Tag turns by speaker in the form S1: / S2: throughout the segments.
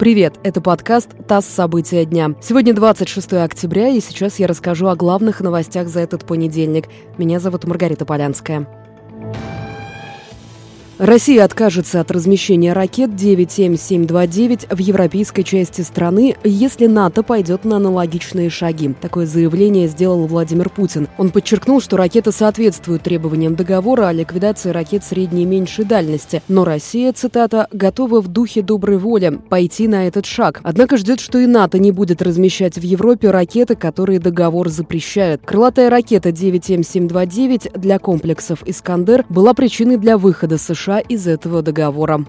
S1: Привет, это подкаст «ТАСС. События дня». Сегодня 26 октября, и сейчас я расскажу о главных новостях за этот понедельник. Меня зовут Маргарита Полянская. Россия откажется от размещения ракет 97729 в европейской части страны, если НАТО пойдет на аналогичные шаги. Такое заявление сделал Владимир Путин. Он подчеркнул, что ракеты соответствуют требованиям договора о ликвидации ракет средней и меньшей дальности. Но Россия, цитата, «готова в духе доброй воли пойти на этот шаг». Однако ждет, что и НАТО не будет размещать в Европе ракеты, которые договор запрещает. Крылатая ракета 97729 для комплексов «Искандер» была причиной для выхода США США из этого договора.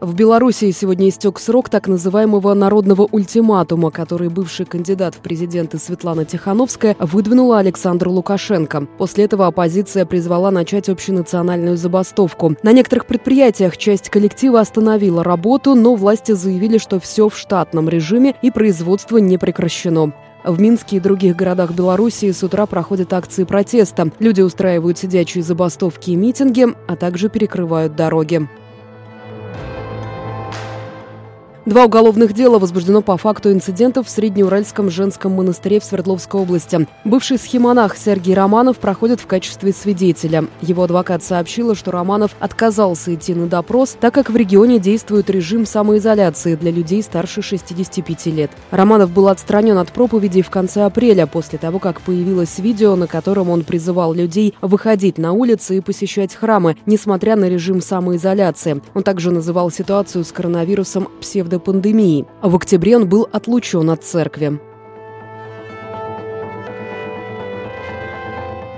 S1: В Белоруссии сегодня истек срок так называемого народного ультиматума, который бывший кандидат в президенты Светлана Тихановская выдвинула Александру Лукашенко. После этого оппозиция призвала начать общенациональную забастовку. На некоторых предприятиях часть коллектива остановила работу, но власти заявили, что все в штатном режиме и производство не прекращено. В Минске и других городах Белоруссии с утра проходят акции протеста. Люди устраивают сидячие забастовки и митинги, а также перекрывают дороги. Два уголовных дела возбуждено по факту инцидентов в Среднеуральском женском монастыре в Свердловской области. Бывший схемонах Сергей Романов проходит в качестве свидетеля. Его адвокат сообщила, что Романов отказался идти на допрос, так как в регионе действует режим самоизоляции для людей старше 65 лет. Романов был отстранен от проповедей в конце апреля, после того, как появилось видео, на котором он призывал людей выходить на улицы и посещать храмы, несмотря на режим самоизоляции. Он также называл ситуацию с коронавирусом псевдо до пандемии. В октябре он был отлучен от церкви.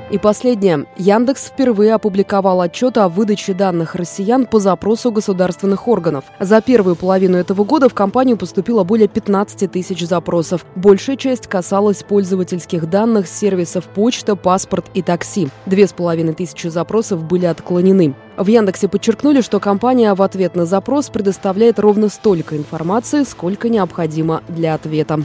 S1: И последнее. Яндекс впервые опубликовал отчет о выдаче данных россиян по запросу государственных органов. За первую половину этого года в компанию поступило более 15 тысяч запросов. Большая часть касалась пользовательских данных сервисов почта, паспорт и такси. Две с половиной тысячи запросов были отклонены. В Яндексе подчеркнули, что компания в ответ на запрос предоставляет ровно столько информации, сколько необходимо для ответа.